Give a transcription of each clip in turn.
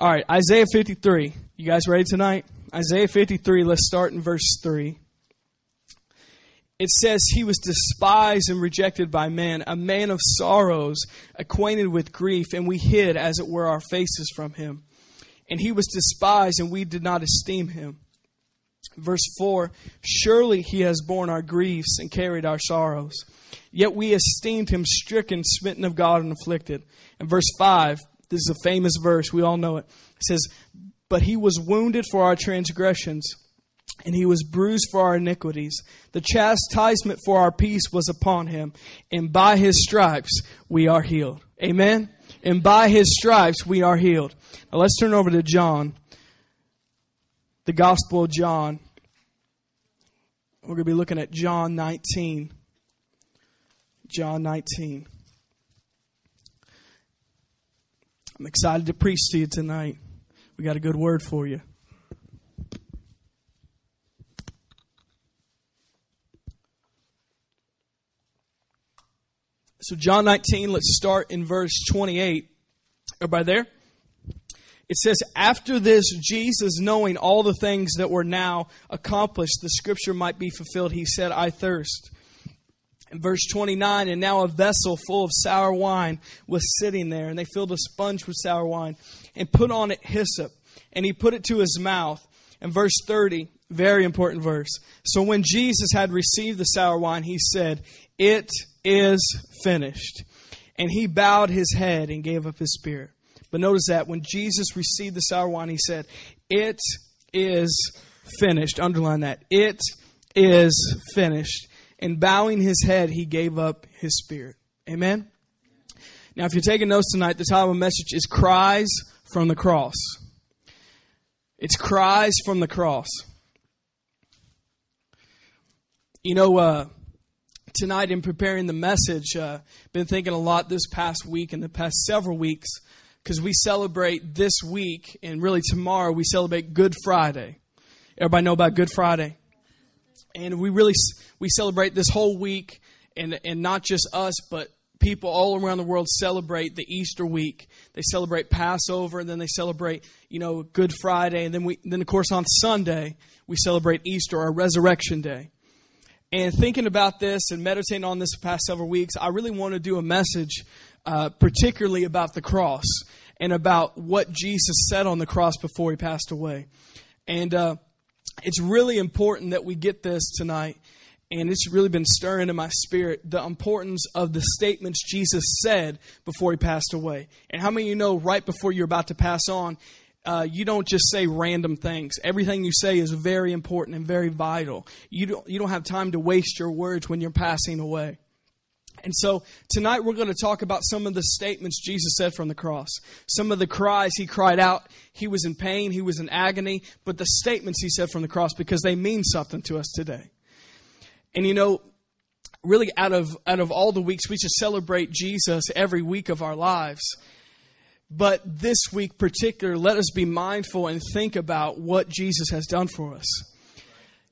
All right, Isaiah 53. You guys ready tonight? Isaiah 53, let's start in verse 3. It says, He was despised and rejected by men, a man of sorrows, acquainted with grief, and we hid, as it were, our faces from him. And he was despised, and we did not esteem him. Verse 4 Surely he has borne our griefs and carried our sorrows. Yet we esteemed him stricken, smitten of God, and afflicted. And verse 5, this is a famous verse, we all know it. It says, But he was wounded for our transgressions, and he was bruised for our iniquities. The chastisement for our peace was upon him, and by his stripes we are healed. Amen? And by his stripes we are healed. Now let's turn over to John, the Gospel of John. We're going to be looking at John 19. John 19. I'm excited to preach to you tonight. We got a good word for you. So, John 19, let's start in verse 28. Everybody there? It says, After this, Jesus, knowing all the things that were now accomplished, the scripture might be fulfilled, he said, I thirst. Verse 29, and now a vessel full of sour wine was sitting there, and they filled a sponge with sour wine and put on it hyssop, and he put it to his mouth. And verse 30, very important verse. So when Jesus had received the sour wine, he said, It is finished. And he bowed his head and gave up his spirit. But notice that when Jesus received the sour wine, he said, It is finished. Underline that. It is finished and bowing his head, he gave up his spirit. Amen? Now, if you're taking notes tonight, the title of the message is Cries from the Cross. It's Cries from the Cross. You know, uh, tonight in preparing the message, uh, been thinking a lot this past week and the past several weeks because we celebrate this week and really tomorrow we celebrate Good Friday. Everybody know about Good Friday? And we really we celebrate this whole week, and and not just us, but people all around the world celebrate the Easter week. They celebrate Passover, and then they celebrate you know Good Friday, and then we then of course on Sunday we celebrate Easter our Resurrection Day. And thinking about this and meditating on this the past several weeks, I really want to do a message, uh, particularly about the cross and about what Jesus said on the cross before he passed away. And uh, it's really important that we get this tonight. And it's really been stirring in my spirit the importance of the statements Jesus said before he passed away. And how many of you know right before you're about to pass on, uh, you don't just say random things. Everything you say is very important and very vital. You don't, you don't have time to waste your words when you're passing away. And so tonight we're going to talk about some of the statements Jesus said from the cross. Some of the cries he cried out. He was in pain, he was in agony, but the statements he said from the cross because they mean something to us today. And you know, really out of out of all the weeks we should celebrate Jesus every week of our lives. But this week particular, let us be mindful and think about what Jesus has done for us.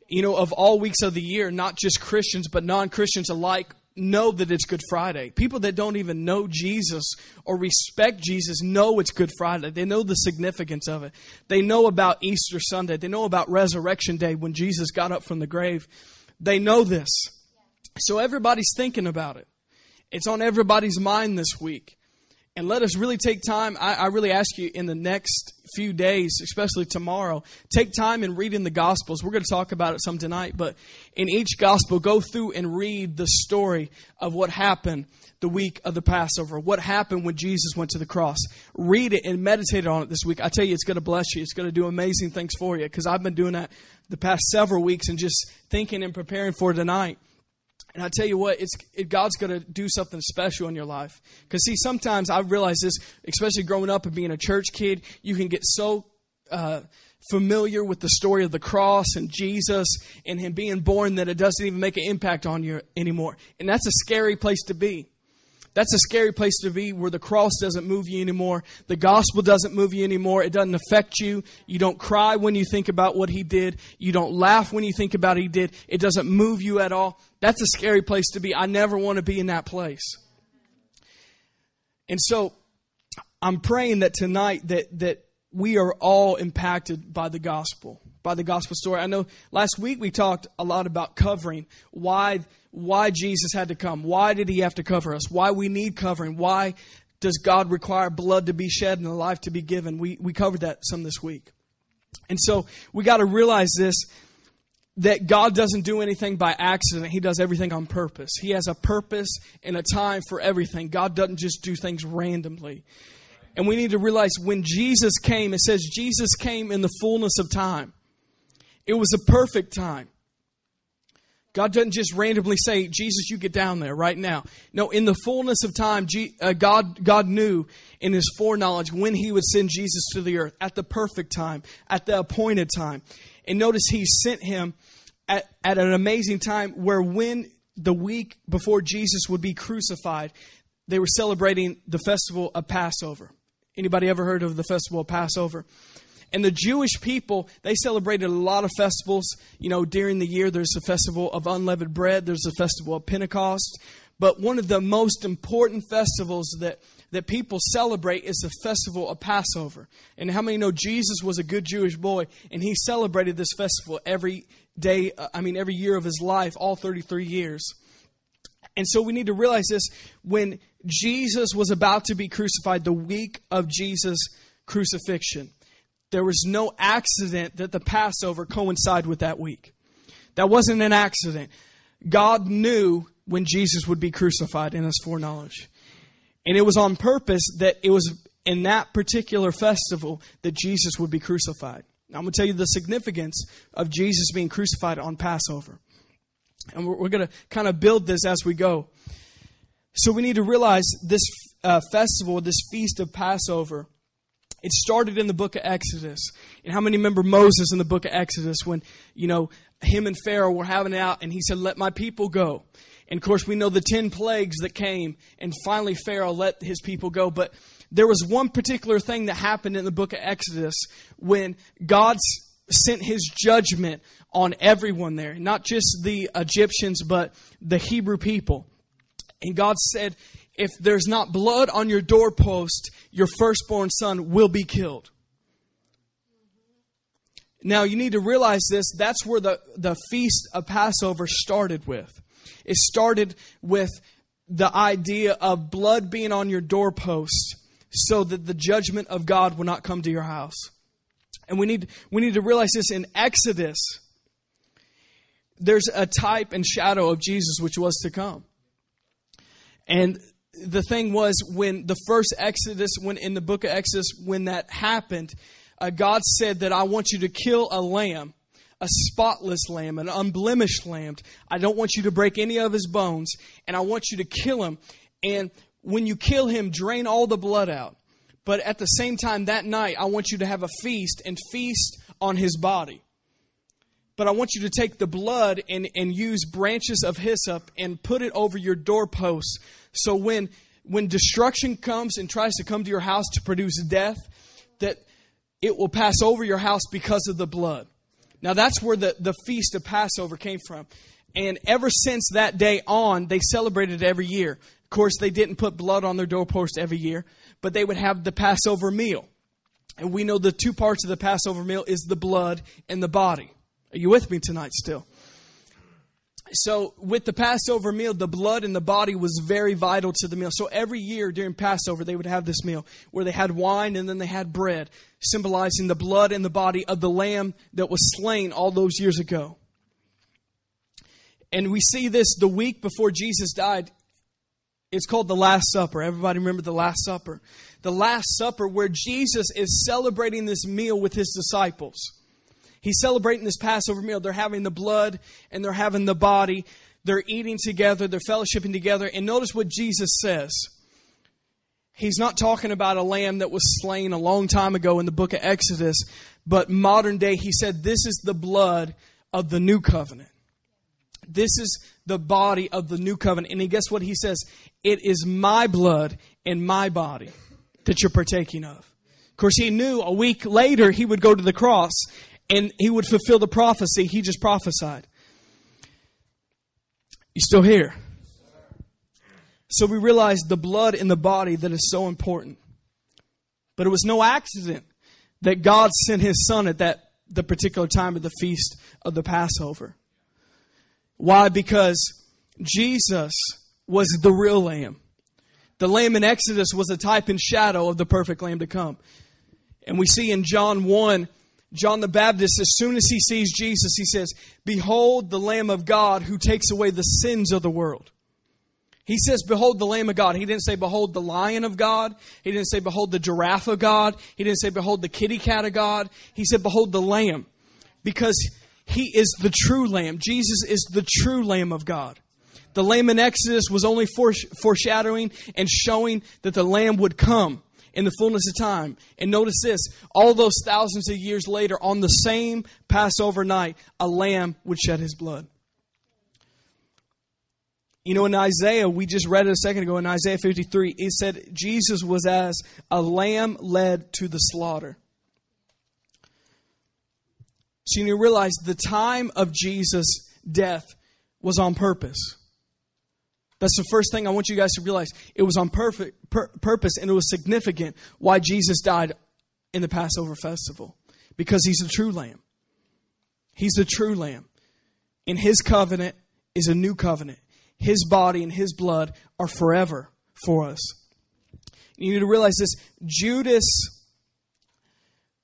You know, of all weeks of the year, not just Christians, but non Christians alike know that it's Good Friday. People that don't even know Jesus or respect Jesus know it's Good Friday. They know the significance of it. They know about Easter Sunday. They know about Resurrection Day when Jesus got up from the grave. They know this. So everybody's thinking about it. It's on everybody's mind this week. And let us really take time. I, I really ask you in the next few days, especially tomorrow, take time in reading the Gospels. We're going to talk about it some tonight, but in each Gospel, go through and read the story of what happened the week of the Passover, what happened when Jesus went to the cross. Read it and meditate on it this week. I tell you, it's going to bless you. It's going to do amazing things for you because I've been doing that the past several weeks and just thinking and preparing for tonight. And I tell you what, it's it, God's going to do something special in your life. Because see, sometimes I realize this, especially growing up and being a church kid, you can get so uh, familiar with the story of the cross and Jesus and Him being born that it doesn't even make an impact on you anymore. And that's a scary place to be. That's a scary place to be where the cross doesn't move you anymore. The gospel doesn't move you anymore. It doesn't affect you. You don't cry when you think about what he did. You don't laugh when you think about what he did. It doesn't move you at all. That's a scary place to be. I never want to be in that place. And so I'm praying that tonight that, that we are all impacted by the gospel, by the gospel story. I know last week we talked a lot about covering why why Jesus had to come. Why did he have to cover us? Why we need covering? Why does God require blood to be shed and a life to be given? We we covered that some this week. And so we got to realize this that God doesn't do anything by accident. He does everything on purpose. He has a purpose and a time for everything. God doesn't just do things randomly. And we need to realize when Jesus came, it says Jesus came in the fullness of time. It was a perfect time. God doesn't just randomly say, Jesus, you get down there right now. No, in the fullness of time, uh, God, God knew in his foreknowledge when he would send Jesus to the earth at the perfect time, at the appointed time. And notice he sent him at, at an amazing time where when the week before Jesus would be crucified, they were celebrating the festival of Passover. Anybody ever heard of the festival of Passover? And the Jewish people, they celebrated a lot of festivals. You know, during the year, there's a festival of unleavened bread, there's a festival of Pentecost. But one of the most important festivals that, that people celebrate is the festival of Passover. And how many know Jesus was a good Jewish boy and he celebrated this festival every day, uh, I mean, every year of his life, all 33 years? And so we need to realize this when Jesus was about to be crucified, the week of Jesus' crucifixion. There was no accident that the Passover coincided with that week. That wasn't an accident. God knew when Jesus would be crucified in his foreknowledge. And it was on purpose that it was in that particular festival that Jesus would be crucified. Now, I'm going to tell you the significance of Jesus being crucified on Passover. And we're, we're going to kind of build this as we go. So we need to realize this uh, festival, this feast of Passover, it started in the book of Exodus. And how many remember Moses in the book of Exodus when, you know, him and Pharaoh were having it out and he said, Let my people go. And of course, we know the 10 plagues that came, and finally Pharaoh let his people go. But there was one particular thing that happened in the book of Exodus when God sent his judgment on everyone there, not just the Egyptians, but the Hebrew people. And God said, if there's not blood on your doorpost, your firstborn son will be killed. Now, you need to realize this. That's where the, the feast of Passover started with. It started with the idea of blood being on your doorpost so that the judgment of God will not come to your house. And we need, we need to realize this in Exodus. There's a type and shadow of Jesus which was to come. And the thing was, when the first Exodus, when in the book of Exodus, when that happened, uh, God said that I want you to kill a lamb, a spotless lamb, an unblemished lamb. I don't want you to break any of his bones, and I want you to kill him. And when you kill him, drain all the blood out. But at the same time, that night, I want you to have a feast and feast on his body but I want you to take the blood and, and use branches of hyssop and put it over your doorposts. So when when destruction comes and tries to come to your house to produce death, that it will pass over your house because of the blood. Now that's where the, the feast of Passover came from. And ever since that day on, they celebrated every year. Of course, they didn't put blood on their doorpost every year, but they would have the Passover meal. And we know the two parts of the Passover meal is the blood and the body. Are you with me tonight still? So, with the Passover meal, the blood in the body was very vital to the meal. So, every year during Passover, they would have this meal where they had wine and then they had bread, symbolizing the blood and the body of the lamb that was slain all those years ago. And we see this the week before Jesus died. It's called the Last Supper. Everybody remember the Last Supper? The Last Supper, where Jesus is celebrating this meal with his disciples. He's celebrating this Passover meal. They're having the blood and they're having the body. They're eating together, they're fellowshipping together. And notice what Jesus says. He's not talking about a lamb that was slain a long time ago in the book of Exodus, but modern day, he said, This is the blood of the new covenant. This is the body of the new covenant. And guess what he says? It is my blood and my body that you're partaking of. Of course, he knew a week later he would go to the cross and he would fulfill the prophecy he just prophesied. You still here? So we realize the blood in the body that is so important. But it was no accident that God sent his son at that the particular time of the feast of the Passover. Why? Because Jesus was the real lamb. The lamb in Exodus was a type and shadow of the perfect lamb to come. And we see in John 1, John the Baptist, as soon as he sees Jesus, he says, Behold the Lamb of God who takes away the sins of the world. He says, Behold the Lamb of God. He didn't say, Behold the Lion of God. He didn't say, Behold the giraffe of God. He didn't say, Behold the kitty cat of God. He said, Behold the Lamb. Because he is the true Lamb. Jesus is the true Lamb of God. The Lamb in Exodus was only foreshadowing and showing that the Lamb would come in the fullness of time. And notice this all those thousands of years later, on the same Passover night, a lamb would shed his blood. You know, in Isaiah, we just read it a second ago in Isaiah 53, it said Jesus was as a lamb led to the slaughter. So you realize the time of Jesus' death was on purpose. That's the first thing I want you guys to realize. It was on perfect, pur- purpose and it was significant why Jesus died in the Passover festival. Because he's the true lamb. He's the true lamb. In his covenant is a new covenant. His body and His blood are forever for us. You need to realize this Judas,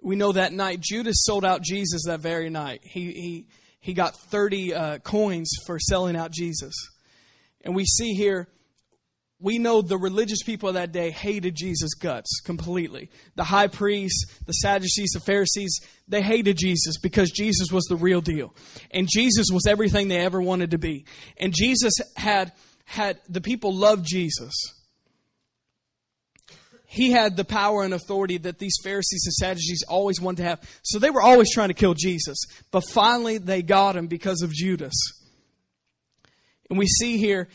we know that night, Judas sold out Jesus that very night. He, he, he got 30 uh, coins for selling out Jesus. And we see here we know the religious people of that day hated Jesus' guts completely. The high priests, the Sadducees, the Pharisees, they hated Jesus because Jesus was the real deal. And Jesus was everything they ever wanted to be. And Jesus had, had the people loved Jesus. He had the power and authority that these Pharisees and Sadducees always wanted to have. So they were always trying to kill Jesus. But finally they got him because of Judas. And we see here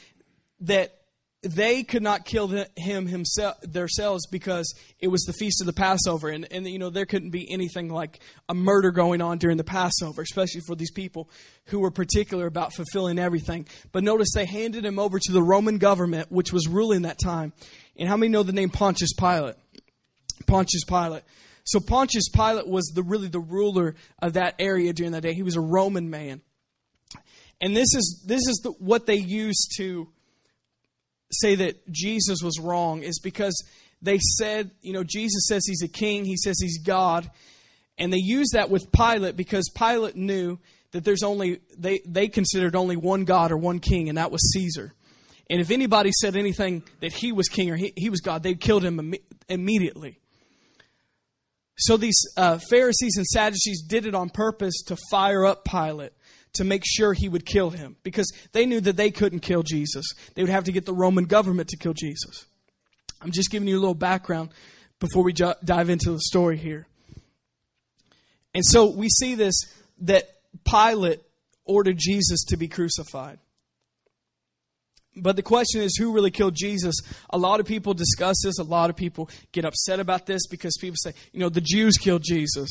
that they could not kill him himself themselves because it was the feast of the passover. And, and you know there couldn't be anything like a murder going on during the passover especially for these people who were particular about fulfilling everything. But notice they handed him over to the roman government which was ruling that time. And how many know the name pontius pilate? Pontius pilate. So pontius pilate was the really the ruler of that area during that day. He was a roman man and this is this is the, what they used to say that Jesus was wrong is because they said, you know, Jesus says he's a king, he says he's God, and they use that with Pilate because Pilate knew that there's only they they considered only one God or one king, and that was Caesar. And if anybody said anything that he was king or he, he was God, they killed him Im- immediately. So these uh, Pharisees and Sadducees did it on purpose to fire up Pilate to make sure he would kill him because they knew that they couldn't kill Jesus. They would have to get the Roman government to kill Jesus. I'm just giving you a little background before we dive into the story here. And so we see this that Pilate ordered Jesus to be crucified. But the question is, who really killed Jesus? A lot of people discuss this. A lot of people get upset about this because people say, you know, the Jews killed Jesus,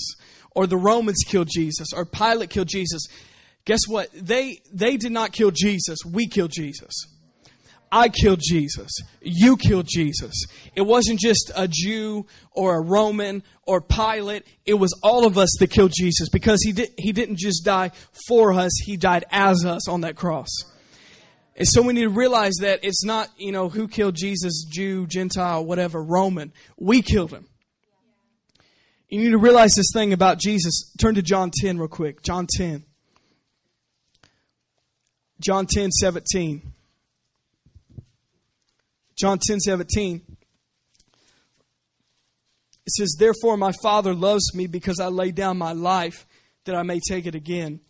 or the Romans killed Jesus, or Pilate killed Jesus. Guess what? They, they did not kill Jesus. We killed Jesus. I killed Jesus. You killed Jesus. It wasn't just a Jew or a Roman or Pilate. It was all of us that killed Jesus because he, he didn't just die for us, he died as us on that cross. And so we need to realize that it's not, you know, who killed Jesus, Jew, Gentile, whatever, Roman. We killed him. You need to realize this thing about Jesus. Turn to John 10 real quick. John 10. John 10 17. John 10 17. It says, Therefore my Father loves me because I lay down my life that I may take it again.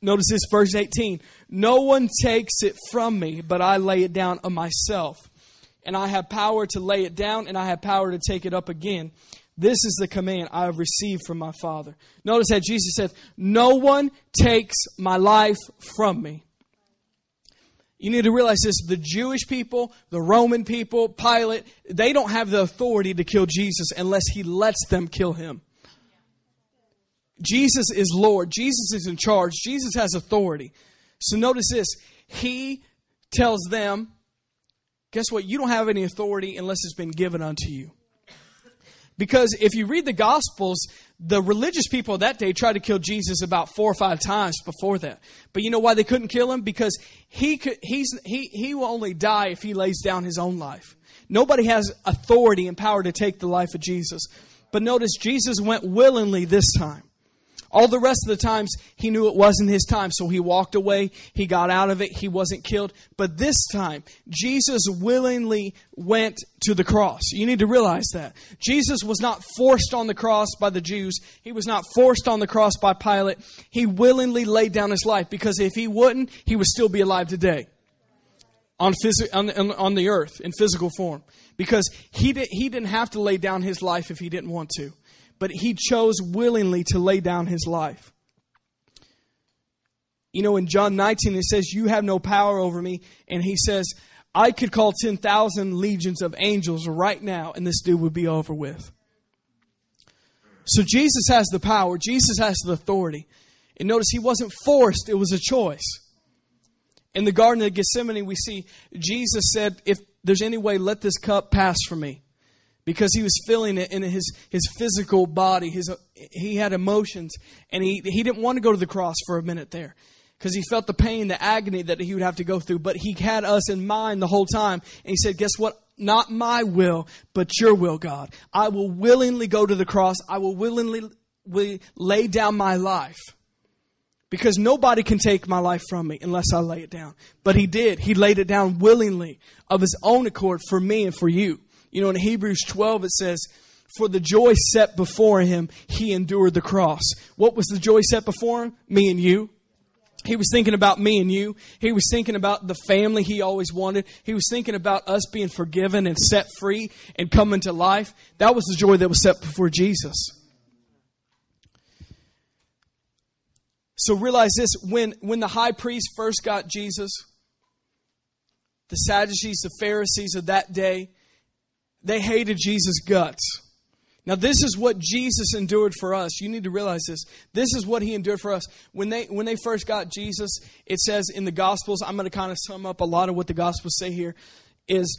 Notice this, verse 18. No one takes it from me, but I lay it down of myself. And I have power to lay it down, and I have power to take it up again. This is the command I have received from my Father. Notice that Jesus said, No one takes my life from me. You need to realize this the Jewish people, the Roman people, Pilate, they don't have the authority to kill Jesus unless he lets them kill him. Jesus is Lord. Jesus is in charge. Jesus has authority. So notice this. He tells them, guess what? You don't have any authority unless it's been given unto you. Because if you read the Gospels, the religious people of that day tried to kill Jesus about four or five times before that. But you know why they couldn't kill him? Because he could, he's, he, he will only die if he lays down his own life. Nobody has authority and power to take the life of Jesus. But notice Jesus went willingly this time. All the rest of the times, he knew it wasn't his time, so he walked away. He got out of it. He wasn't killed. But this time, Jesus willingly went to the cross. You need to realize that. Jesus was not forced on the cross by the Jews. He was not forced on the cross by Pilate. He willingly laid down his life because if he wouldn't, he would still be alive today on, phys- on, on the earth in physical form. Because he, he didn't have to lay down his life if he didn't want to but he chose willingly to lay down his life. You know, in John 19, it says, You have no power over me. And he says, I could call 10,000 legions of angels right now, and this dude would be over with. So Jesus has the power, Jesus has the authority. And notice he wasn't forced, it was a choice. In the Garden of Gethsemane, we see Jesus said, If there's any way, let this cup pass from me because he was feeling it in his, his physical body. His, he had emotions, and he, he didn't want to go to the cross for a minute there because he felt the pain, the agony that he would have to go through. But he had us in mind the whole time. And he said, Guess what? Not my will, but your will, God. I will willingly go to the cross. I will willingly lay down my life. Because nobody can take my life from me unless I lay it down. But he did. He laid it down willingly of his own accord for me and for you. You know, in Hebrews 12, it says, For the joy set before him, he endured the cross. What was the joy set before him? Me and you. He was thinking about me and you. He was thinking about the family he always wanted. He was thinking about us being forgiven and set free and coming to life. That was the joy that was set before Jesus. So realize this when, when the high priest first got Jesus, the Sadducees, the Pharisees of that day, they hated Jesus' guts. Now, this is what Jesus endured for us. You need to realize this. This is what he endured for us. When they, when they first got Jesus, it says in the Gospels, I'm going to kind of sum up a lot of what the Gospels say here, is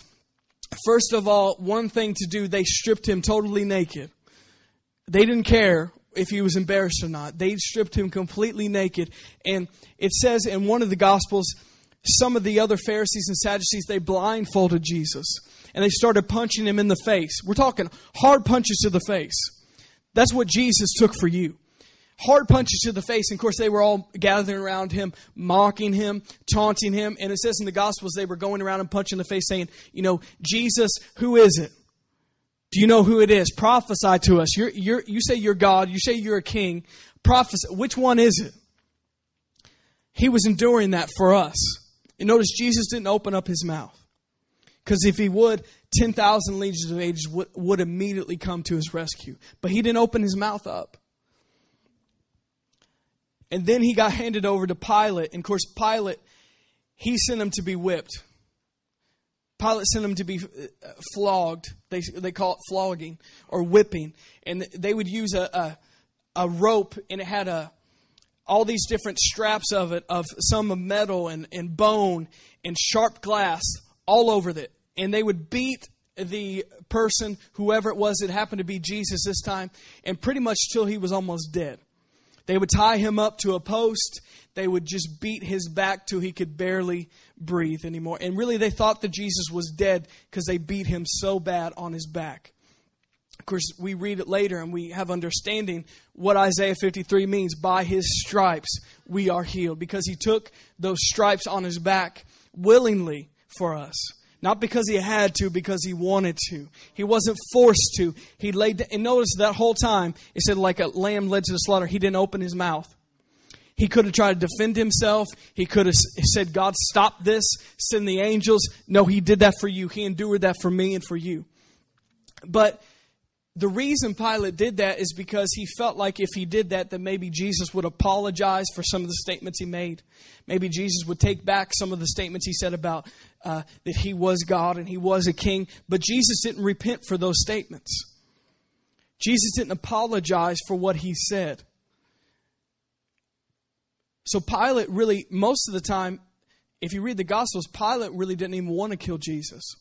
first of all, one thing to do, they stripped him totally naked. They didn't care if he was embarrassed or not. They stripped him completely naked. And it says in one of the Gospels, some of the other Pharisees and Sadducees, they blindfolded Jesus and they started punching him in the face. We're talking hard punches to the face. That's what Jesus took for you. Hard punches to the face. And of course, they were all gathering around him, mocking him, taunting him. And it says in the Gospels, they were going around and punching the face, saying, You know, Jesus, who is it? Do you know who it is? Prophesy to us. You're, you're, you say you're God. You say you're a king. Prophesy. Which one is it? He was enduring that for us. And notice Jesus didn't open up his mouth. Because if he would, 10,000 legions of angels would, would immediately come to his rescue. But he didn't open his mouth up. And then he got handed over to Pilate. And of course, Pilate, he sent him to be whipped. Pilate sent him to be uh, flogged. They, they call it flogging or whipping. And they would use a, a, a rope, and it had a, all these different straps of it, of some metal and, and bone and sharp glass all over it and they would beat the person, whoever it was, it happened to be Jesus this time, and pretty much till he was almost dead. They would tie him up to a post. They would just beat his back till he could barely breathe anymore. And really, they thought that Jesus was dead because they beat him so bad on his back. Of course, we read it later and we have understanding what Isaiah 53 means. By his stripes we are healed. Because he took those stripes on his back willingly for us. Not because he had to, because he wanted to. He wasn't forced to. He laid, and notice that whole time, it said like a lamb led to the slaughter, he didn't open his mouth. He could have tried to defend himself. He could have said, God, stop this, send the angels. No, he did that for you. He endured that for me and for you. But the reason Pilate did that is because he felt like if he did that, that maybe Jesus would apologize for some of the statements he made. Maybe Jesus would take back some of the statements he said about uh, that he was God and he was a king. But Jesus didn't repent for those statements. Jesus didn't apologize for what he said. So Pilate really, most of the time, if you read the Gospels, Pilate really didn't even want to kill Jesus.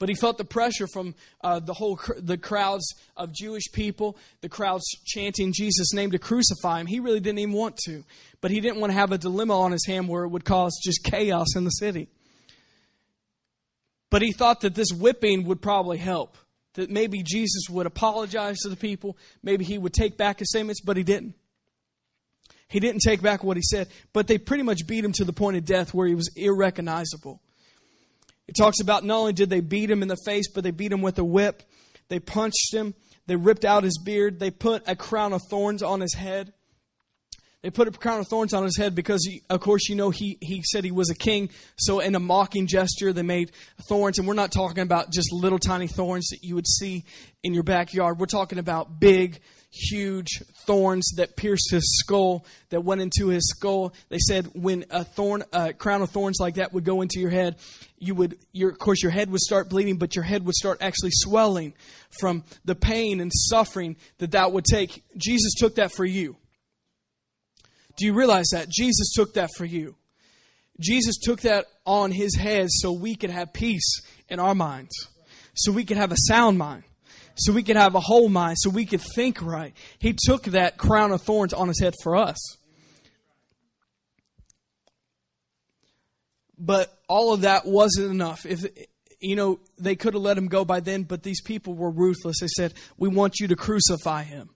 But he felt the pressure from uh, the whole cr- the crowds of Jewish people, the crowds chanting Jesus' name to crucify him. He really didn't even want to, but he didn't want to have a dilemma on his hand where it would cause just chaos in the city. But he thought that this whipping would probably help. That maybe Jesus would apologize to the people, maybe he would take back his statements, but he didn't. He didn't take back what he said, but they pretty much beat him to the point of death where he was irrecognizable. It talks about not only did they beat him in the face, but they beat him with a whip. They punched him. They ripped out his beard. They put a crown of thorns on his head. They put a crown of thorns on his head because, he, of course, you know, he, he said he was a king. So, in a mocking gesture, they made thorns. And we're not talking about just little tiny thorns that you would see in your backyard. We're talking about big, huge thorns that pierced his skull, that went into his skull. They said when a thorn, a crown of thorns like that would go into your head, you would, your, of course, your head would start bleeding, but your head would start actually swelling from the pain and suffering that that would take. Jesus took that for you. Do you realize that? Jesus took that for you. Jesus took that on his head so we could have peace in our minds, so we could have a sound mind, so we could have a whole mind, so we could think right. He took that crown of thorns on his head for us. But all of that wasn't enough. If you know, they could have let him go by then, but these people were ruthless. They said, "We want you to crucify him."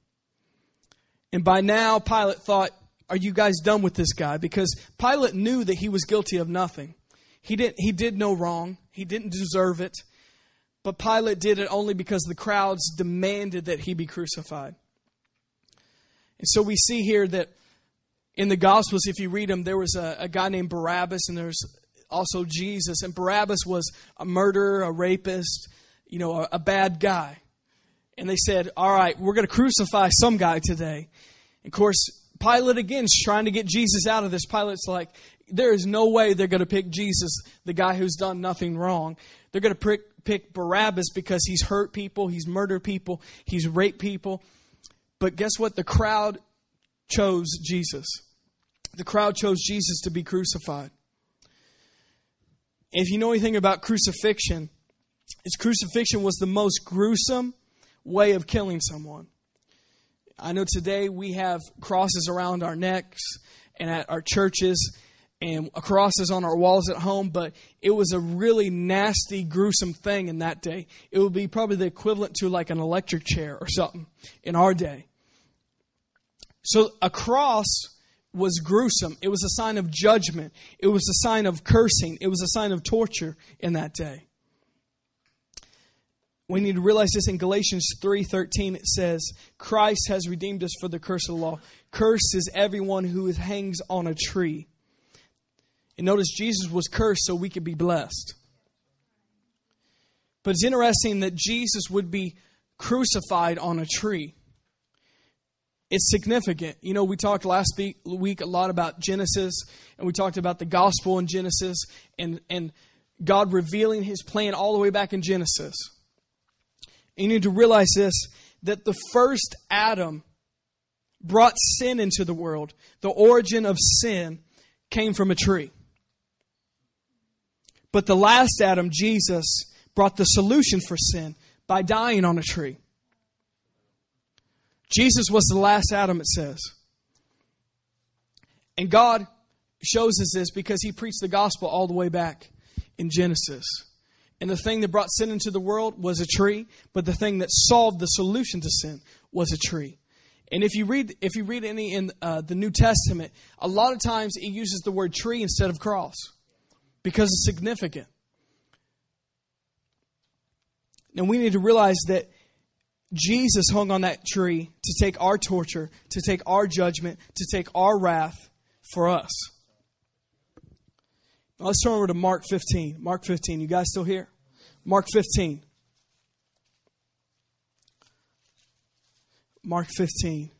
And by now, Pilate thought, are you guys done with this guy? Because Pilate knew that he was guilty of nothing. He didn't he did no wrong. He didn't deserve it. But Pilate did it only because the crowds demanded that he be crucified. And so we see here that in the Gospels, if you read them, there was a, a guy named Barabbas and there's also Jesus. And Barabbas was a murderer, a rapist, you know, a, a bad guy. And they said, All right, we're going to crucify some guy today. Of course, Pilate again is trying to get Jesus out of this. Pilate's like, there is no way they're going to pick Jesus, the guy who's done nothing wrong. They're going to pick, pick Barabbas because he's hurt people, he's murdered people, he's raped people. But guess what? The crowd chose Jesus. The crowd chose Jesus to be crucified. If you know anything about crucifixion, it's crucifixion was the most gruesome way of killing someone. I know today we have crosses around our necks and at our churches and crosses on our walls at home, but it was a really nasty, gruesome thing in that day. It would be probably the equivalent to like an electric chair or something in our day. So a cross was gruesome. It was a sign of judgment. It was a sign of cursing. It was a sign of torture in that day we need to realize this in Galatians 3:13 it says Christ has redeemed us for the curse of the law. Cursed is everyone who hangs on a tree. And notice Jesus was cursed so we could be blessed. But it's interesting that Jesus would be crucified on a tree. It's significant. You know, we talked last week a lot about Genesis, and we talked about the gospel in Genesis and, and God revealing his plan all the way back in Genesis. And You need to realize this that the first Adam brought sin into the world. The origin of sin came from a tree. But the last Adam, Jesus, brought the solution for sin by dying on a tree. Jesus was the last Adam, it says. And God shows us this because he preached the gospel all the way back in Genesis. And the thing that brought sin into the world was a tree, but the thing that solved the solution to sin was a tree. And if you read if you read any in uh, the New Testament, a lot of times it uses the word tree instead of cross because it's significant. And we need to realize that Jesus hung on that tree to take our torture, to take our judgment, to take our wrath for us. Now let's turn over to Mark 15. Mark 15. You guys still here? Mark 15. Mark 15.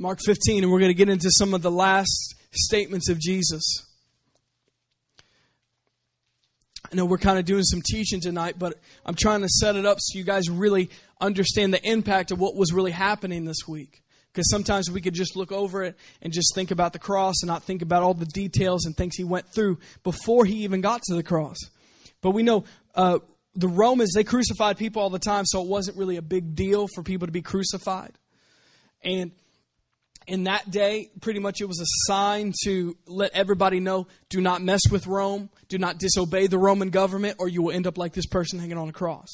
Mark 15, and we're going to get into some of the last statements of Jesus. I know we're kind of doing some teaching tonight, but I'm trying to set it up so you guys really understand the impact of what was really happening this week. Because sometimes we could just look over it and just think about the cross and not think about all the details and things he went through before he even got to the cross. But we know uh, the Romans, they crucified people all the time, so it wasn't really a big deal for people to be crucified. And in that day, pretty much it was a sign to let everybody know do not mess with Rome, do not disobey the Roman government, or you will end up like this person hanging on a cross.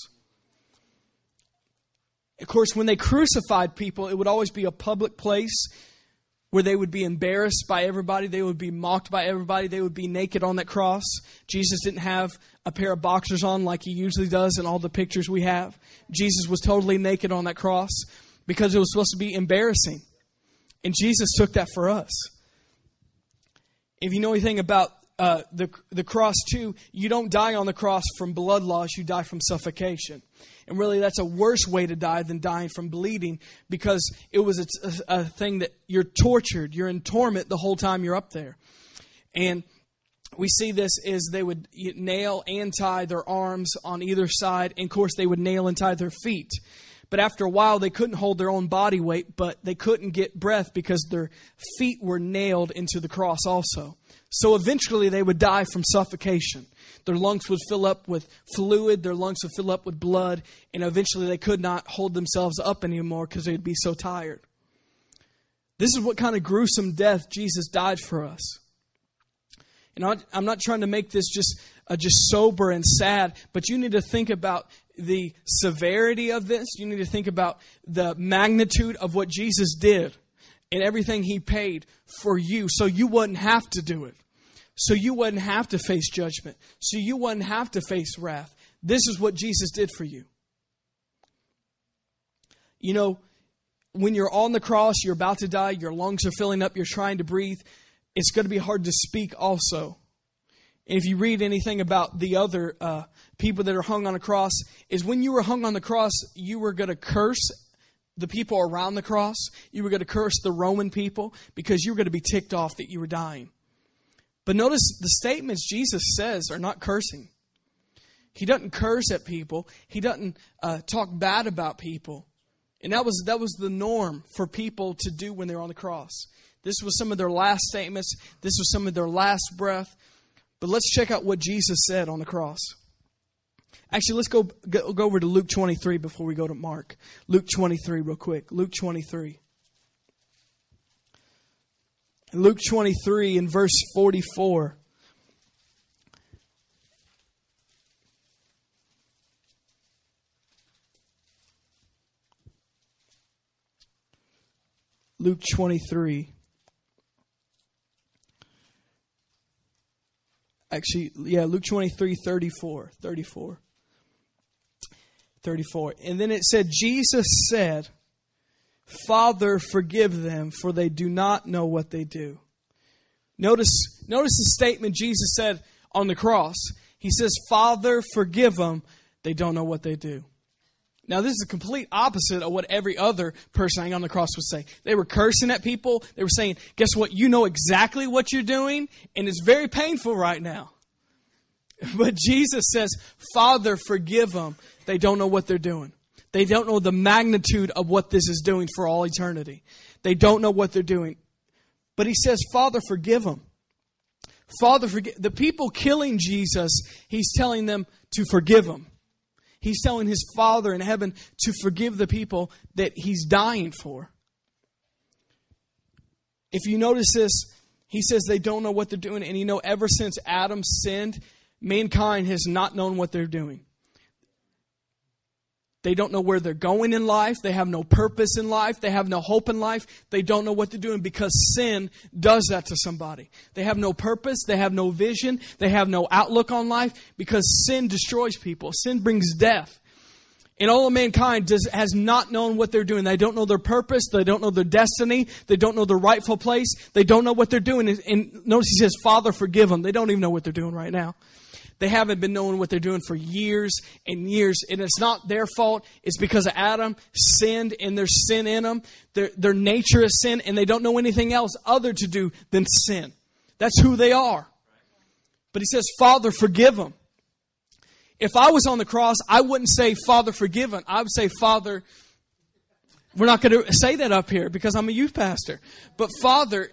Of course, when they crucified people, it would always be a public place where they would be embarrassed by everybody, they would be mocked by everybody, they would be naked on that cross. Jesus didn't have a pair of boxers on like he usually does in all the pictures we have. Jesus was totally naked on that cross because it was supposed to be embarrassing. And Jesus took that for us. If you know anything about uh, the, the cross, too, you don't die on the cross from blood loss, you die from suffocation. And really, that's a worse way to die than dying from bleeding because it was a, a, a thing that you're tortured. You're in torment the whole time you're up there. And we see this is they would nail and tie their arms on either side. And of course, they would nail and tie their feet. But after a while, they couldn't hold their own body weight, but they couldn't get breath because their feet were nailed into the cross also. So eventually, they would die from suffocation. Their lungs would fill up with fluid, their lungs would fill up with blood, and eventually they could not hold themselves up anymore because they'd be so tired. This is what kind of gruesome death Jesus died for us. And I'm not trying to make this just uh, just sober and sad, but you need to think about the severity of this. You need to think about the magnitude of what Jesus did and everything he paid for you so you wouldn't have to do it so you wouldn't have to face judgment, so you wouldn't have to face wrath. This is what Jesus did for you. You know, when you're on the cross, you're about to die, your lungs are filling up, you're trying to breathe, it's going to be hard to speak also. And if you read anything about the other uh, people that are hung on a cross, is when you were hung on the cross, you were going to curse the people around the cross. You were going to curse the Roman people because you were going to be ticked off that you were dying. But notice the statements Jesus says are not cursing. He doesn't curse at people. He doesn't uh, talk bad about people. And that was, that was the norm for people to do when they're on the cross. This was some of their last statements. This was some of their last breath. But let's check out what Jesus said on the cross. Actually, let's go, go, go over to Luke 23 before we go to Mark. Luke 23, real quick. Luke 23. Luke 23 in verse 44. Luke 23. Actually, yeah, Luke 23, 34. 34. 34. And then it said, Jesus said, Father, forgive them, for they do not know what they do. Notice, notice the statement Jesus said on the cross. He says, Father, forgive them, they don't know what they do. Now, this is the complete opposite of what every other person hanging on the cross would say. They were cursing at people. They were saying, Guess what? You know exactly what you're doing, and it's very painful right now. But Jesus says, Father, forgive them. They don't know what they're doing. They don't know the magnitude of what this is doing for all eternity. They don't know what they're doing. But he says, Father, forgive them. Father, forgive the people killing Jesus. He's telling them to forgive them. He's telling his Father in heaven to forgive the people that he's dying for. If you notice this, he says they don't know what they're doing. And you know, ever since Adam sinned, mankind has not known what they're doing. They don't know where they're going in life. They have no purpose in life. They have no hope in life. They don't know what they're doing because sin does that to somebody. They have no purpose. They have no vision. They have no outlook on life because sin destroys people. Sin brings death. And all of mankind does, has not known what they're doing. They don't know their purpose. They don't know their destiny. They don't know their rightful place. They don't know what they're doing. And notice he says, Father, forgive them. They don't even know what they're doing right now. They haven't been knowing what they're doing for years and years. And it's not their fault. It's because Adam sinned and there's sin in them. Their, their nature is sin and they don't know anything else other to do than sin. That's who they are. But he says, Father, forgive them. If I was on the cross, I wouldn't say, Father, forgive them. I would say, Father, We're not going to say that up here because I'm a youth pastor. But Father,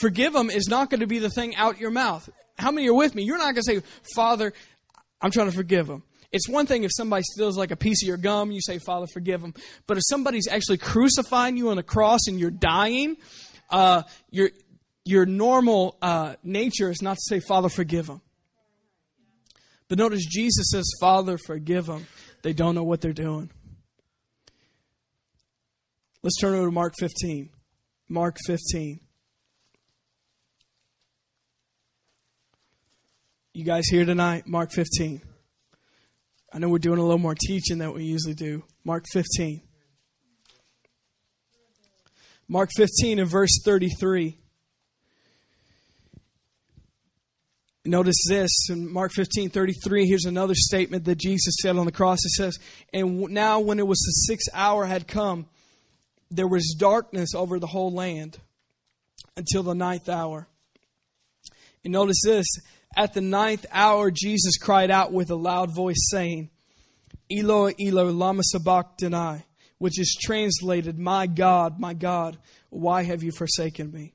forgive them is not going to be the thing out your mouth. How many are with me? You're not going to say, Father, I'm trying to forgive them. It's one thing if somebody steals like a piece of your gum, you say, Father, forgive them. But if somebody's actually crucifying you on a cross and you're dying, uh, your, your normal uh, nature is not to say, Father, forgive them. But notice Jesus says, Father, forgive them. They don't know what they're doing. Let's turn over to Mark 15. Mark 15. You guys here tonight? Mark 15. I know we're doing a little more teaching than we usually do. Mark 15. Mark 15 and verse 33. Notice this in Mark 15 33. Here's another statement that Jesus said on the cross. It says, And now, when it was the sixth hour had come, there was darkness over the whole land until the ninth hour. And notice this at the ninth hour, Jesus cried out with a loud voice, saying, Eloi, Eloi, lama sabachthani, which is translated, My God, my God, why have you forsaken me?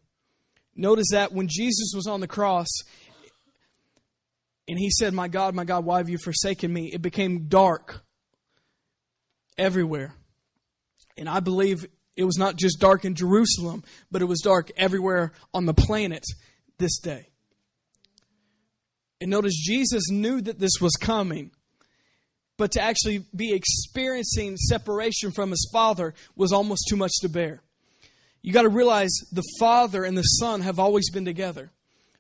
Notice that when Jesus was on the cross, and he said, My God, my God, why have you forsaken me? It became dark everywhere. And I believe it was not just dark in Jerusalem, but it was dark everywhere on the planet this day. And notice Jesus knew that this was coming. But to actually be experiencing separation from his father was almost too much to bear. You got to realize the father and the son have always been together.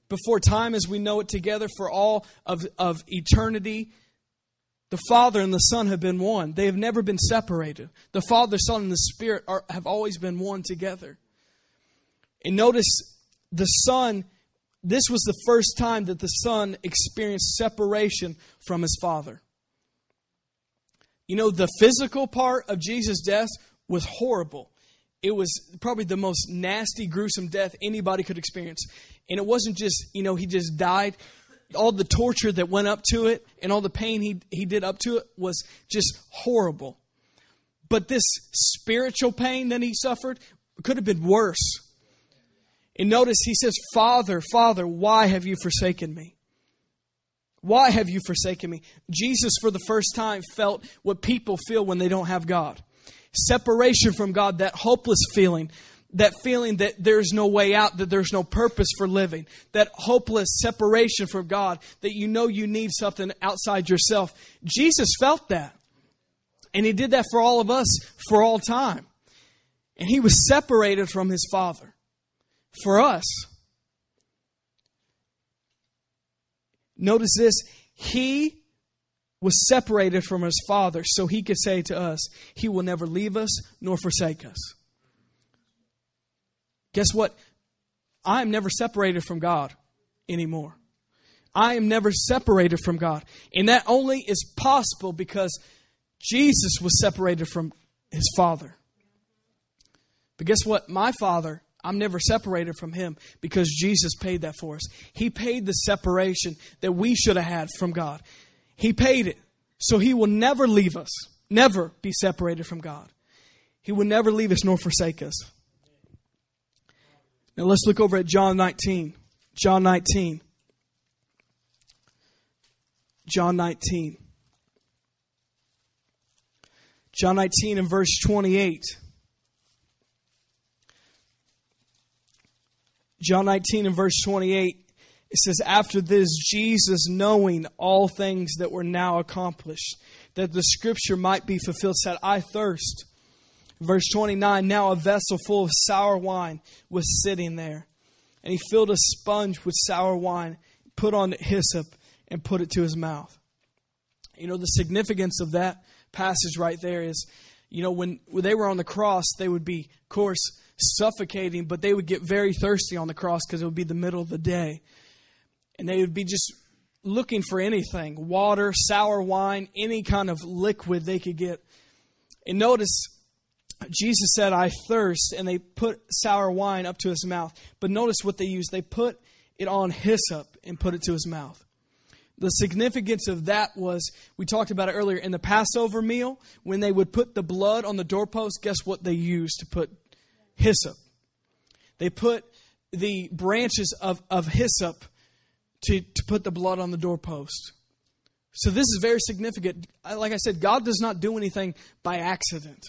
Before time as we know it together for all of, of eternity, the Father and the Son have been one. They have never been separated. The Father, Son, and the Spirit are, have always been one together. And notice the Son this was the first time that the son experienced separation from his father. You know, the physical part of Jesus' death was horrible. It was probably the most nasty, gruesome death anybody could experience. And it wasn't just, you know, he just died. All the torture that went up to it and all the pain he, he did up to it was just horrible. But this spiritual pain that he suffered could have been worse. And notice he says, Father, Father, why have you forsaken me? Why have you forsaken me? Jesus, for the first time, felt what people feel when they don't have God separation from God, that hopeless feeling, that feeling that there's no way out, that there's no purpose for living, that hopeless separation from God, that you know you need something outside yourself. Jesus felt that. And he did that for all of us for all time. And he was separated from his Father for us. Notice this He was separated from his Father so he could say to us, He will never leave us nor forsake us. Guess what? I am never separated from God anymore. I am never separated from God. And that only is possible because Jesus was separated from his Father. But guess what? My Father I'm never separated from Him because Jesus paid that for us. He paid the separation that we should have had from God. He paid it. So He will never leave us, never be separated from God. He will never leave us nor forsake us. Now let's look over at John 19. John 19. John 19. John 19 and verse 28. John 19 and verse 28, it says, After this, Jesus, knowing all things that were now accomplished, that the scripture might be fulfilled, said, I thirst. Verse 29, now a vessel full of sour wine was sitting there. And he filled a sponge with sour wine, put on hyssop, and put it to his mouth. You know, the significance of that passage right there is, you know, when, when they were on the cross, they would be, of course, suffocating, but they would get very thirsty on the cross because it would be the middle of the day. And they would be just looking for anything water, sour wine, any kind of liquid they could get. And notice, Jesus said, I thirst, and they put sour wine up to his mouth. But notice what they used. They put it on hyssop and put it to his mouth. The significance of that was, we talked about it earlier, in the Passover meal, when they would put the blood on the doorpost, guess what they used to put hyssop? They put the branches of, of hyssop to, to put the blood on the doorpost. So this is very significant. Like I said, God does not do anything by accident.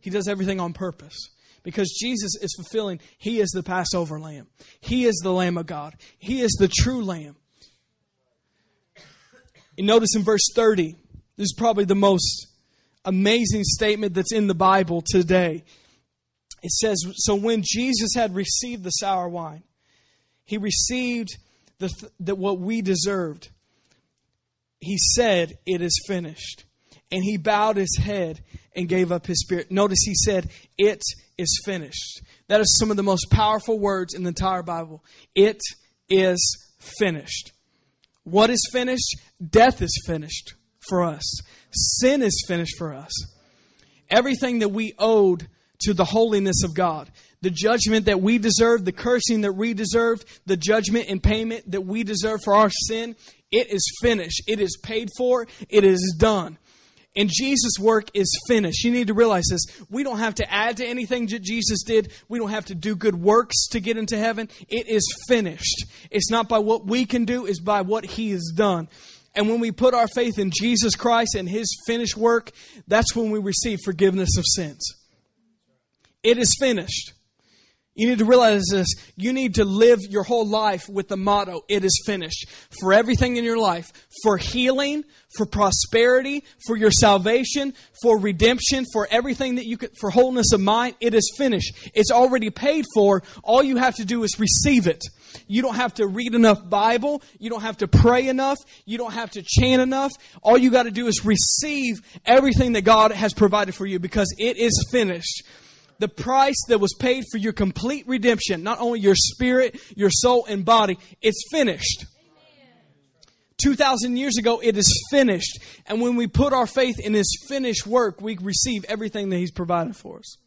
He does everything on purpose. Because Jesus is fulfilling, He is the Passover lamb. He is the Lamb of God. He is the true Lamb. You notice in verse 30, this is probably the most amazing statement that's in the Bible today. It says, So when Jesus had received the sour wine, he received the, the, what we deserved. He said, It is finished. And he bowed his head and gave up his spirit. Notice he said, It is finished. That is some of the most powerful words in the entire Bible. It is finished. What is finished? Death is finished for us. Sin is finished for us. Everything that we owed to the holiness of God, the judgment that we deserved, the cursing that we deserved, the judgment and payment that we deserve for our sin, it is finished. It is paid for. It is done. And Jesus' work is finished. You need to realize this. We don't have to add to anything that Jesus did. We don't have to do good works to get into heaven. It is finished. It's not by what we can do, it's by what He has done. And when we put our faith in Jesus Christ and His finished work, that's when we receive forgiveness of sins. It is finished. You need to realize this. You need to live your whole life with the motto, it is finished. For everything in your life. For healing, for prosperity, for your salvation, for redemption, for everything that you could, for wholeness of mind, it is finished. It's already paid for. All you have to do is receive it. You don't have to read enough Bible. You don't have to pray enough. You don't have to chant enough. All you got to do is receive everything that God has provided for you because it is finished the price that was paid for your complete redemption, not only your spirit, your soul, and body, it's finished. 2,000 years ago, it is finished. And when we put our faith in His finished work, we receive everything that He's provided for us.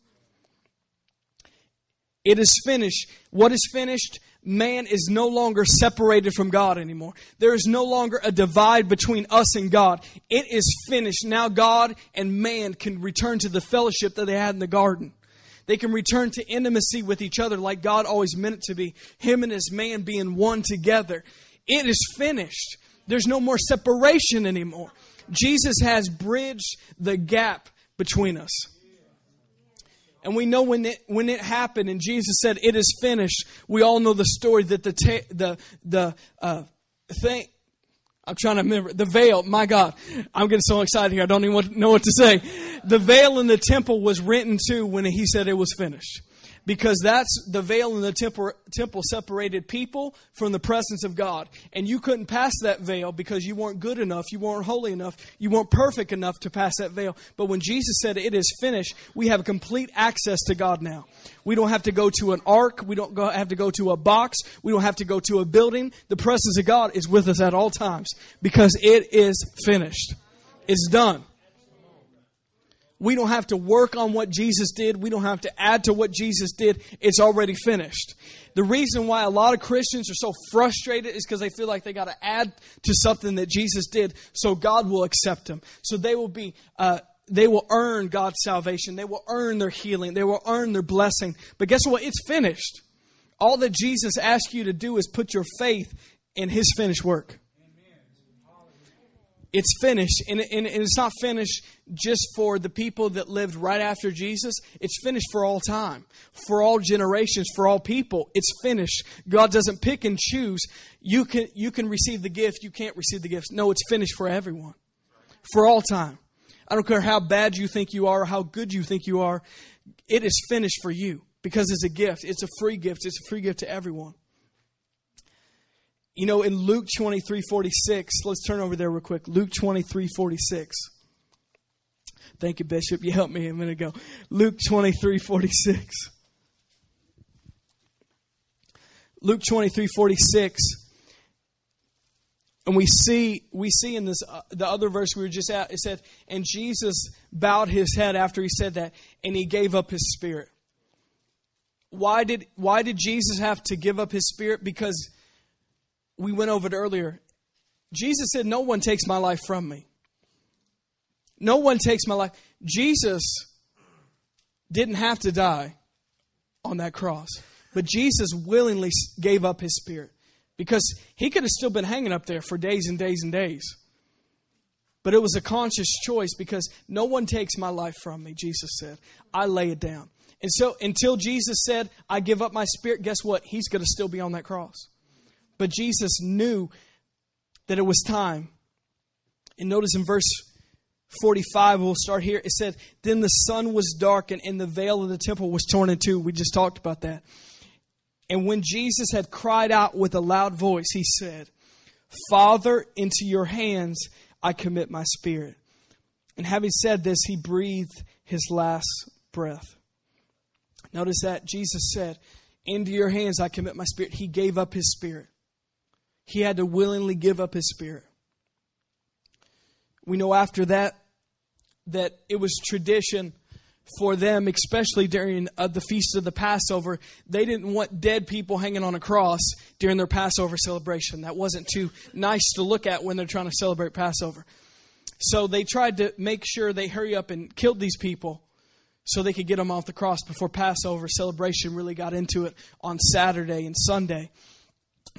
It is finished. What is finished? Man is no longer separated from God anymore. There is no longer a divide between us and God. It is finished. Now God and man can return to the fellowship that they had in the garden. They can return to intimacy with each other like God always meant it to be. Him and his man being one together. It is finished. There's no more separation anymore. Jesus has bridged the gap between us. And we know when it, when it happened and Jesus said, It is finished, we all know the story that the, ta- the, the uh, thing, I'm trying to remember. The veil, my God, I'm getting so excited here. I don't even know what to say. The veil in the temple was written too when he said it was finished because that's the veil in the temple, temple separated people from the presence of God. And you couldn't pass that veil because you weren't good enough, you weren't holy enough, you weren't perfect enough to pass that veil. But when Jesus said it is finished, we have complete access to God now. We don't have to go to an ark, we don't go, have to go to a box, we don't have to go to a building. The presence of God is with us at all times because it is finished. It's done. We don't have to work on what Jesus did. We don't have to add to what Jesus did. It's already finished. The reason why a lot of Christians are so frustrated is because they feel like they got to add to something that Jesus did so God will accept them. So they will be, uh, they will earn God's salvation. They will earn their healing. They will earn their blessing. But guess what? It's finished. All that Jesus asks you to do is put your faith in His finished work. It's finished, and, and, and it's not finished just for the people that lived right after Jesus. It's finished for all time, for all generations, for all people. It's finished. God doesn't pick and choose. You can, you can receive the gift, you can't receive the gift. No, it's finished for everyone, for all time. I don't care how bad you think you are or how good you think you are. It is finished for you because it's a gift. It's a free gift. It's a free gift to everyone. You know, in Luke 23 46, let's turn over there real quick. Luke 23 46. Thank you, Bishop. You helped me a minute ago. Luke 23 46. Luke 23 46. And we see we see in this uh, the other verse we were just at it said and Jesus bowed his head after he said that and he gave up his spirit. Why did why did Jesus have to give up his spirit because we went over it earlier. Jesus said, No one takes my life from me. No one takes my life. Jesus didn't have to die on that cross, but Jesus willingly gave up his spirit because he could have still been hanging up there for days and days and days. But it was a conscious choice because no one takes my life from me, Jesus said. I lay it down. And so until Jesus said, I give up my spirit, guess what? He's going to still be on that cross. But Jesus knew that it was time. And notice in verse 45, we'll start here. It said, Then the sun was darkened and the veil of the temple was torn in two. We just talked about that. And when Jesus had cried out with a loud voice, he said, Father, into your hands I commit my spirit. And having said this, he breathed his last breath. Notice that Jesus said, Into your hands I commit my spirit. He gave up his spirit. He had to willingly give up his spirit. We know after that that it was tradition for them, especially during uh, the feast of the Passover. They didn't want dead people hanging on a cross during their Passover celebration. That wasn't too nice to look at when they're trying to celebrate Passover. So they tried to make sure they hurry up and killed these people so they could get them off the cross before Passover celebration really got into it on Saturday and Sunday.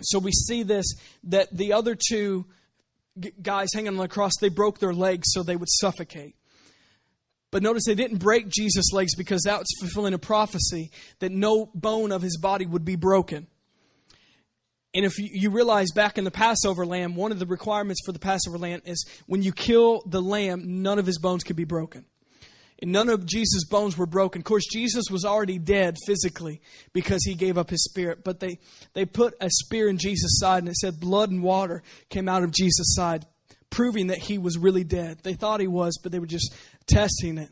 So we see this that the other two guys hanging on the cross, they broke their legs so they would suffocate. But notice they didn't break Jesus' legs because that was fulfilling a prophecy that no bone of his body would be broken. And if you realize back in the Passover lamb, one of the requirements for the Passover lamb is when you kill the lamb, none of his bones could be broken. And none of Jesus' bones were broken. Of course, Jesus was already dead physically because he gave up his spirit. But they, they put a spear in Jesus' side and it said blood and water came out of Jesus' side, proving that he was really dead. They thought he was, but they were just testing it.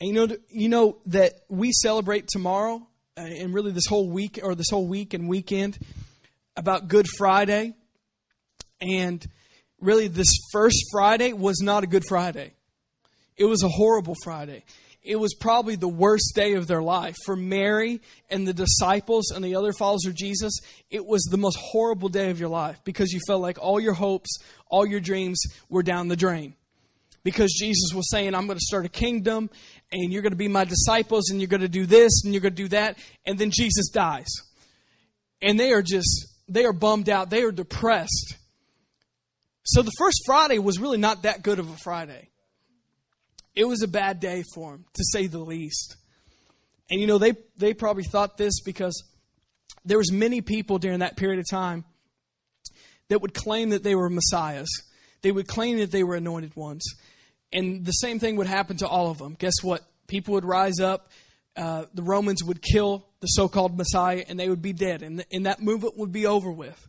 And you know, you know that we celebrate tomorrow uh, and really this whole week or this whole week and weekend about Good Friday. And really, this first Friday was not a good Friday. It was a horrible Friday. It was probably the worst day of their life. For Mary and the disciples and the other followers of Jesus, it was the most horrible day of your life because you felt like all your hopes, all your dreams were down the drain. Because Jesus was saying, I'm going to start a kingdom and you're going to be my disciples and you're going to do this and you're going to do that. And then Jesus dies. And they are just, they are bummed out. They are depressed. So the first Friday was really not that good of a Friday. It was a bad day for him, to say the least. And you know, they, they probably thought this because there was many people during that period of time that would claim that they were messiahs. They would claim that they were anointed ones. And the same thing would happen to all of them. Guess what? People would rise up. Uh, the Romans would kill the so called Messiah and they would be dead. And, the, and that movement would be over with.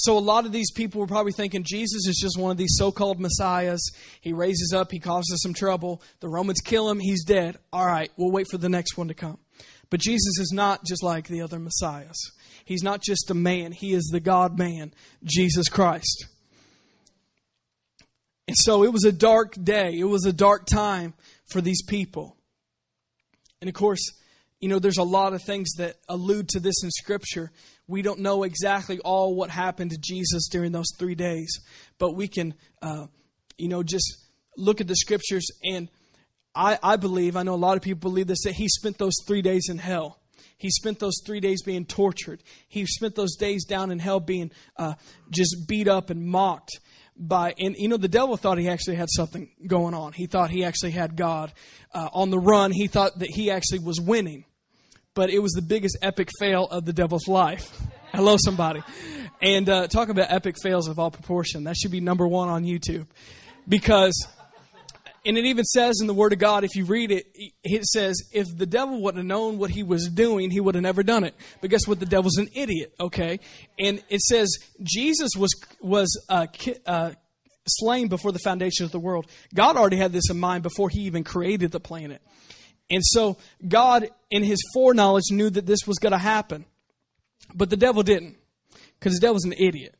So a lot of these people were probably thinking Jesus is just one of these so-called messiahs. He raises up, he causes some trouble. The Romans kill him, he's dead. All right, we'll wait for the next one to come. But Jesus is not just like the other messiahs. He's not just a man, he is the God man, Jesus Christ. And so it was a dark day. It was a dark time for these people. And of course, you know, there's a lot of things that allude to this in Scripture. We don't know exactly all what happened to Jesus during those three days, but we can, uh, you know, just look at the Scriptures. And I, I believe, I know a lot of people believe this, that he spent those three days in hell. He spent those three days being tortured. He spent those days down in hell being uh, just beat up and mocked by and you know the devil thought he actually had something going on he thought he actually had god uh, on the run he thought that he actually was winning but it was the biggest epic fail of the devil's life. Hello, somebody. And uh, talk about epic fails of all proportion. That should be number one on YouTube. Because, and it even says in the Word of God, if you read it, it says, if the devil would have known what he was doing, he would have never done it. But guess what? The devil's an idiot, okay? And it says, Jesus was, was uh, uh, slain before the foundation of the world. God already had this in mind before he even created the planet. And so God, in his foreknowledge, knew that this was going to happen. But the devil didn't, because the devil's an idiot.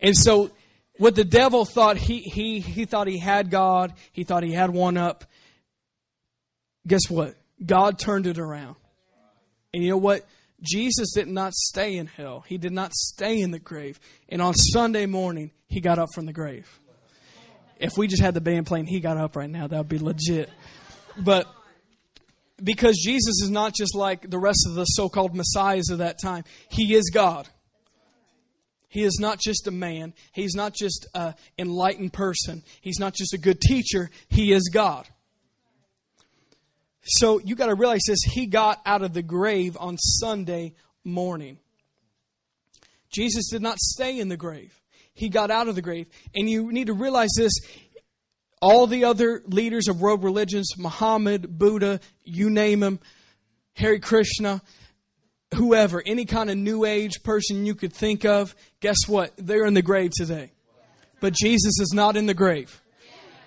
And so what the devil thought he, he, he thought he had God, he thought he had one up. Guess what? God turned it around. And you know what? Jesus did not stay in hell. He did not stay in the grave. And on Sunday morning, he got up from the grave. If we just had the band playing, he got up right now, that would be legit. But because Jesus is not just like the rest of the so called messiahs of that time, he is God. He is not just a man. He's not just an enlightened person. He's not just a good teacher. He is God. So you got to realize this. He got out of the grave on Sunday morning. Jesus did not stay in the grave. He got out of the grave. And you need to realize this. All the other leaders of world religions, Muhammad, Buddha, you name them, Hare Krishna, whoever, any kind of new age person you could think of, guess what? They're in the grave today. But Jesus is not in the grave.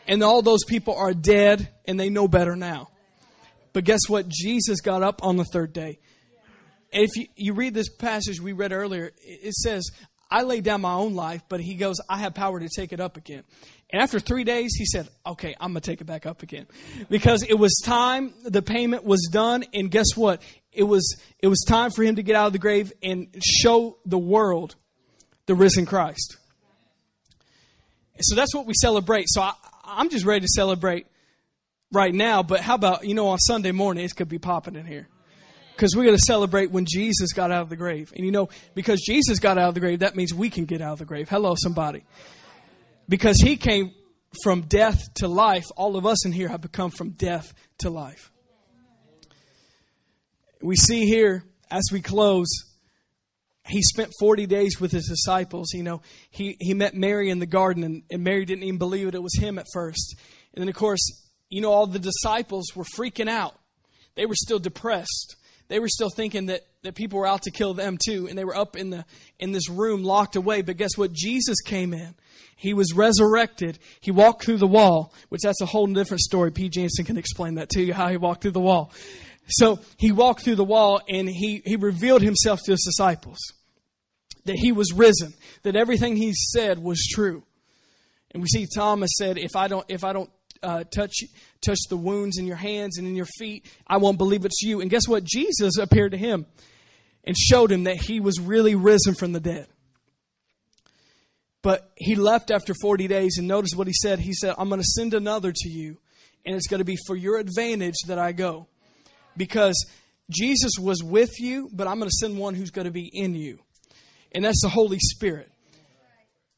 And all those people are dead and they know better now. But guess what? Jesus got up on the third day. And if you, you read this passage we read earlier, it says, I laid down my own life, but he goes, I have power to take it up again. And after three days, he said, Okay, I'm going to take it back up again. Because it was time, the payment was done, and guess what? It was, it was time for him to get out of the grave and show the world the risen Christ. So that's what we celebrate. So I, I'm just ready to celebrate right now, but how about, you know, on Sunday morning, it could be popping in here. Because we're going to celebrate when Jesus got out of the grave. And you know, because Jesus got out of the grave, that means we can get out of the grave. Hello, somebody. Because he came from death to life, all of us in here have become from death to life. We see here, as we close, he spent 40 days with his disciples. You know, he, he met Mary in the garden, and, and Mary didn't even believe it, it was him at first. And then, of course, you know, all the disciples were freaking out. They were still depressed. They were still thinking that, that people were out to kill them too. And they were up in, the, in this room locked away. But guess what? Jesus came in. He was resurrected. He walked through the wall, which that's a whole different story. P. Jansen can explain that to you, how he walked through the wall. So he walked through the wall and he, he revealed himself to his disciples. That he was risen. That everything he said was true. And we see Thomas said, if I don't, if I don't uh, touch touch the wounds in your hands and in your feet. I won't believe it's you. And guess what? Jesus appeared to him and showed him that he was really risen from the dead. But he left after 40 days, and notice what he said. He said, I'm going to send another to you, and it's going to be for your advantage that I go. Because Jesus was with you, but I'm going to send one who's going to be in you. And that's the Holy Spirit.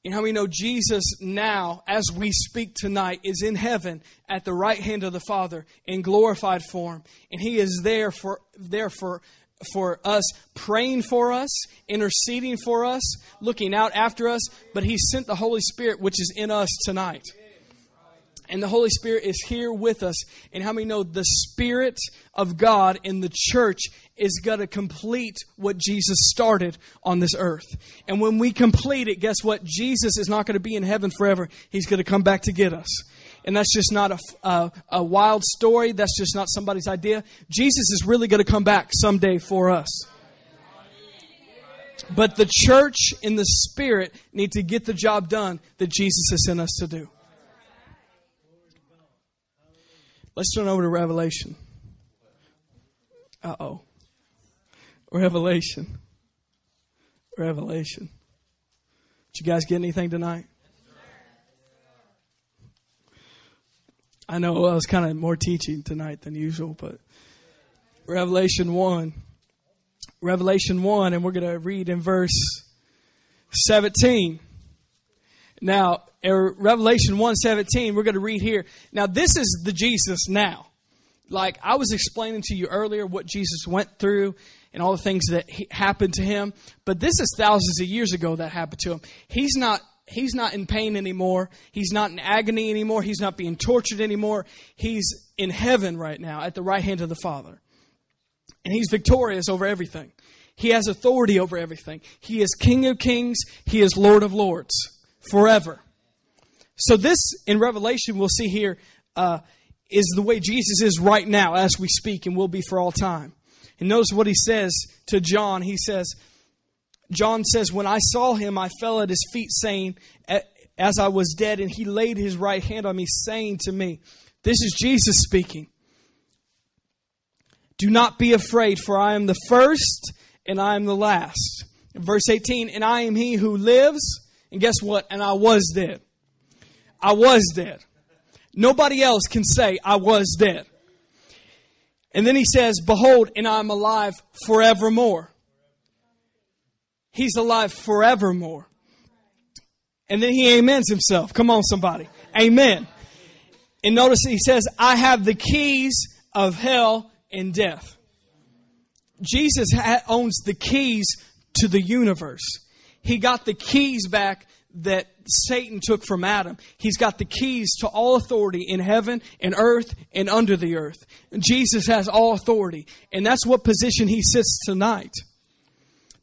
And how we know Jesus now, as we speak tonight, is in heaven at the right hand of the Father in glorified form. And He is there for there for for us, praying for us, interceding for us, looking out after us, but He sent the Holy Spirit which is in us tonight. And the Holy Spirit is here with us. And how many know the Spirit of God in the church is going to complete what Jesus started on this earth. And when we complete it, guess what? Jesus is not going to be in heaven forever. He's going to come back to get us. And that's just not a, a, a wild story. That's just not somebody's idea. Jesus is really going to come back someday for us. But the church in the spirit need to get the job done that Jesus has sent us to do. Let's turn over to Revelation. Uh oh. Revelation. Revelation. Did you guys get anything tonight? I know I was kind of more teaching tonight than usual, but Revelation 1. Revelation 1, and we're going to read in verse 17. Now, Er, Revelation 1:17, we're going to read here. Now, this is the Jesus now like I was explaining to you earlier what Jesus went through and all the things that happened to him, but this is thousands of years ago that happened to him. He's not he's not in pain anymore. He's not in agony anymore. He's not being tortured anymore. He's in heaven right now at the right hand of the Father. And he's victorious over everything. He has authority over everything. He is King of Kings, he is Lord of Lords forever. So this in Revelation we'll see here uh, is the way Jesus is right now as we speak and will be for all time. And notice what he says to John. He says, John says, When I saw him, I fell at his feet, saying, As I was dead, and he laid his right hand on me, saying to me, This is Jesus speaking. Do not be afraid, for I am the first and I am the last. Verse 18, and I am he who lives, and guess what? And I was dead. I was dead. Nobody else can say, I was dead. And then he says, Behold, and I'm alive forevermore. He's alive forevermore. And then he amens himself. Come on, somebody. Amen. And notice he says, I have the keys of hell and death. Jesus owns the keys to the universe. He got the keys back that Satan took from Adam. He's got the keys to all authority in heaven and earth and under the earth. Jesus has all authority. And that's what position he sits tonight.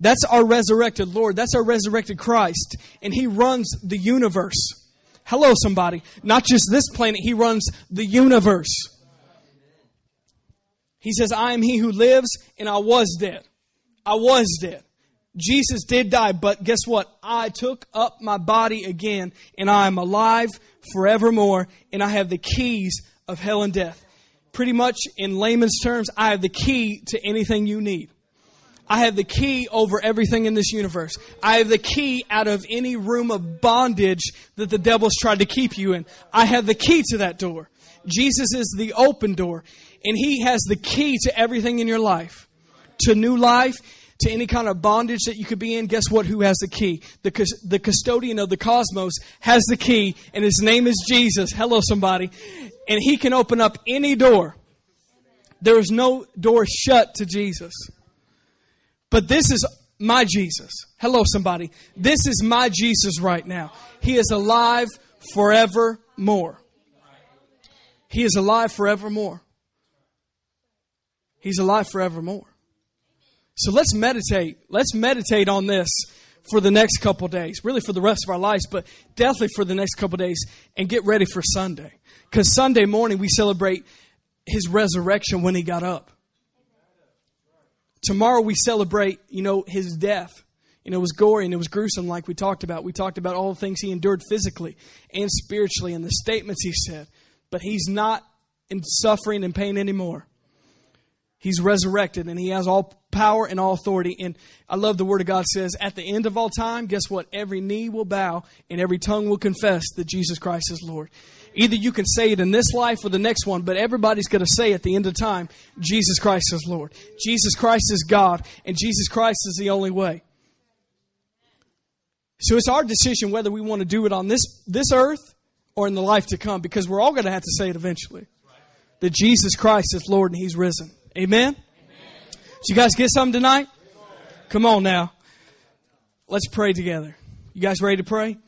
That's our resurrected Lord. That's our resurrected Christ. And he runs the universe. Hello, somebody. Not just this planet, he runs the universe. He says, I am he who lives, and I was dead. I was dead. Jesus did die, but guess what? I took up my body again, and I am alive forevermore, and I have the keys of hell and death. Pretty much in layman's terms, I have the key to anything you need. I have the key over everything in this universe. I have the key out of any room of bondage that the devil's tried to keep you in. I have the key to that door. Jesus is the open door, and he has the key to everything in your life. To new life, to any kind of bondage that you could be in, guess what? Who has the key? The, the custodian of the cosmos has the key, and his name is Jesus. Hello, somebody. And he can open up any door. There is no door shut to Jesus. But this is my Jesus. Hello, somebody. This is my Jesus right now. He is alive forevermore. He is alive forevermore. He's alive forevermore. So let's meditate. Let's meditate on this for the next couple days, really for the rest of our lives, but definitely for the next couple days, and get ready for Sunday. Because Sunday morning we celebrate his resurrection when he got up. Tomorrow we celebrate, you know, his death. You know, it was gory and it was gruesome, like we talked about. We talked about all the things he endured physically and spiritually and the statements he said. But he's not in suffering and pain anymore. He's resurrected and he has all power and all authority. And I love the word of God says, at the end of all time, guess what? Every knee will bow and every tongue will confess that Jesus Christ is Lord. Either you can say it in this life or the next one, but everybody's going to say at the end of time, Jesus Christ is Lord. Jesus Christ is God, and Jesus Christ is the only way. So it's our decision whether we want to do it on this, this earth or in the life to come, because we're all going to have to say it eventually. That Jesus Christ is Lord and He's risen. Amen? So you guys get something tonight? Come on now. Let's pray together. You guys ready to pray?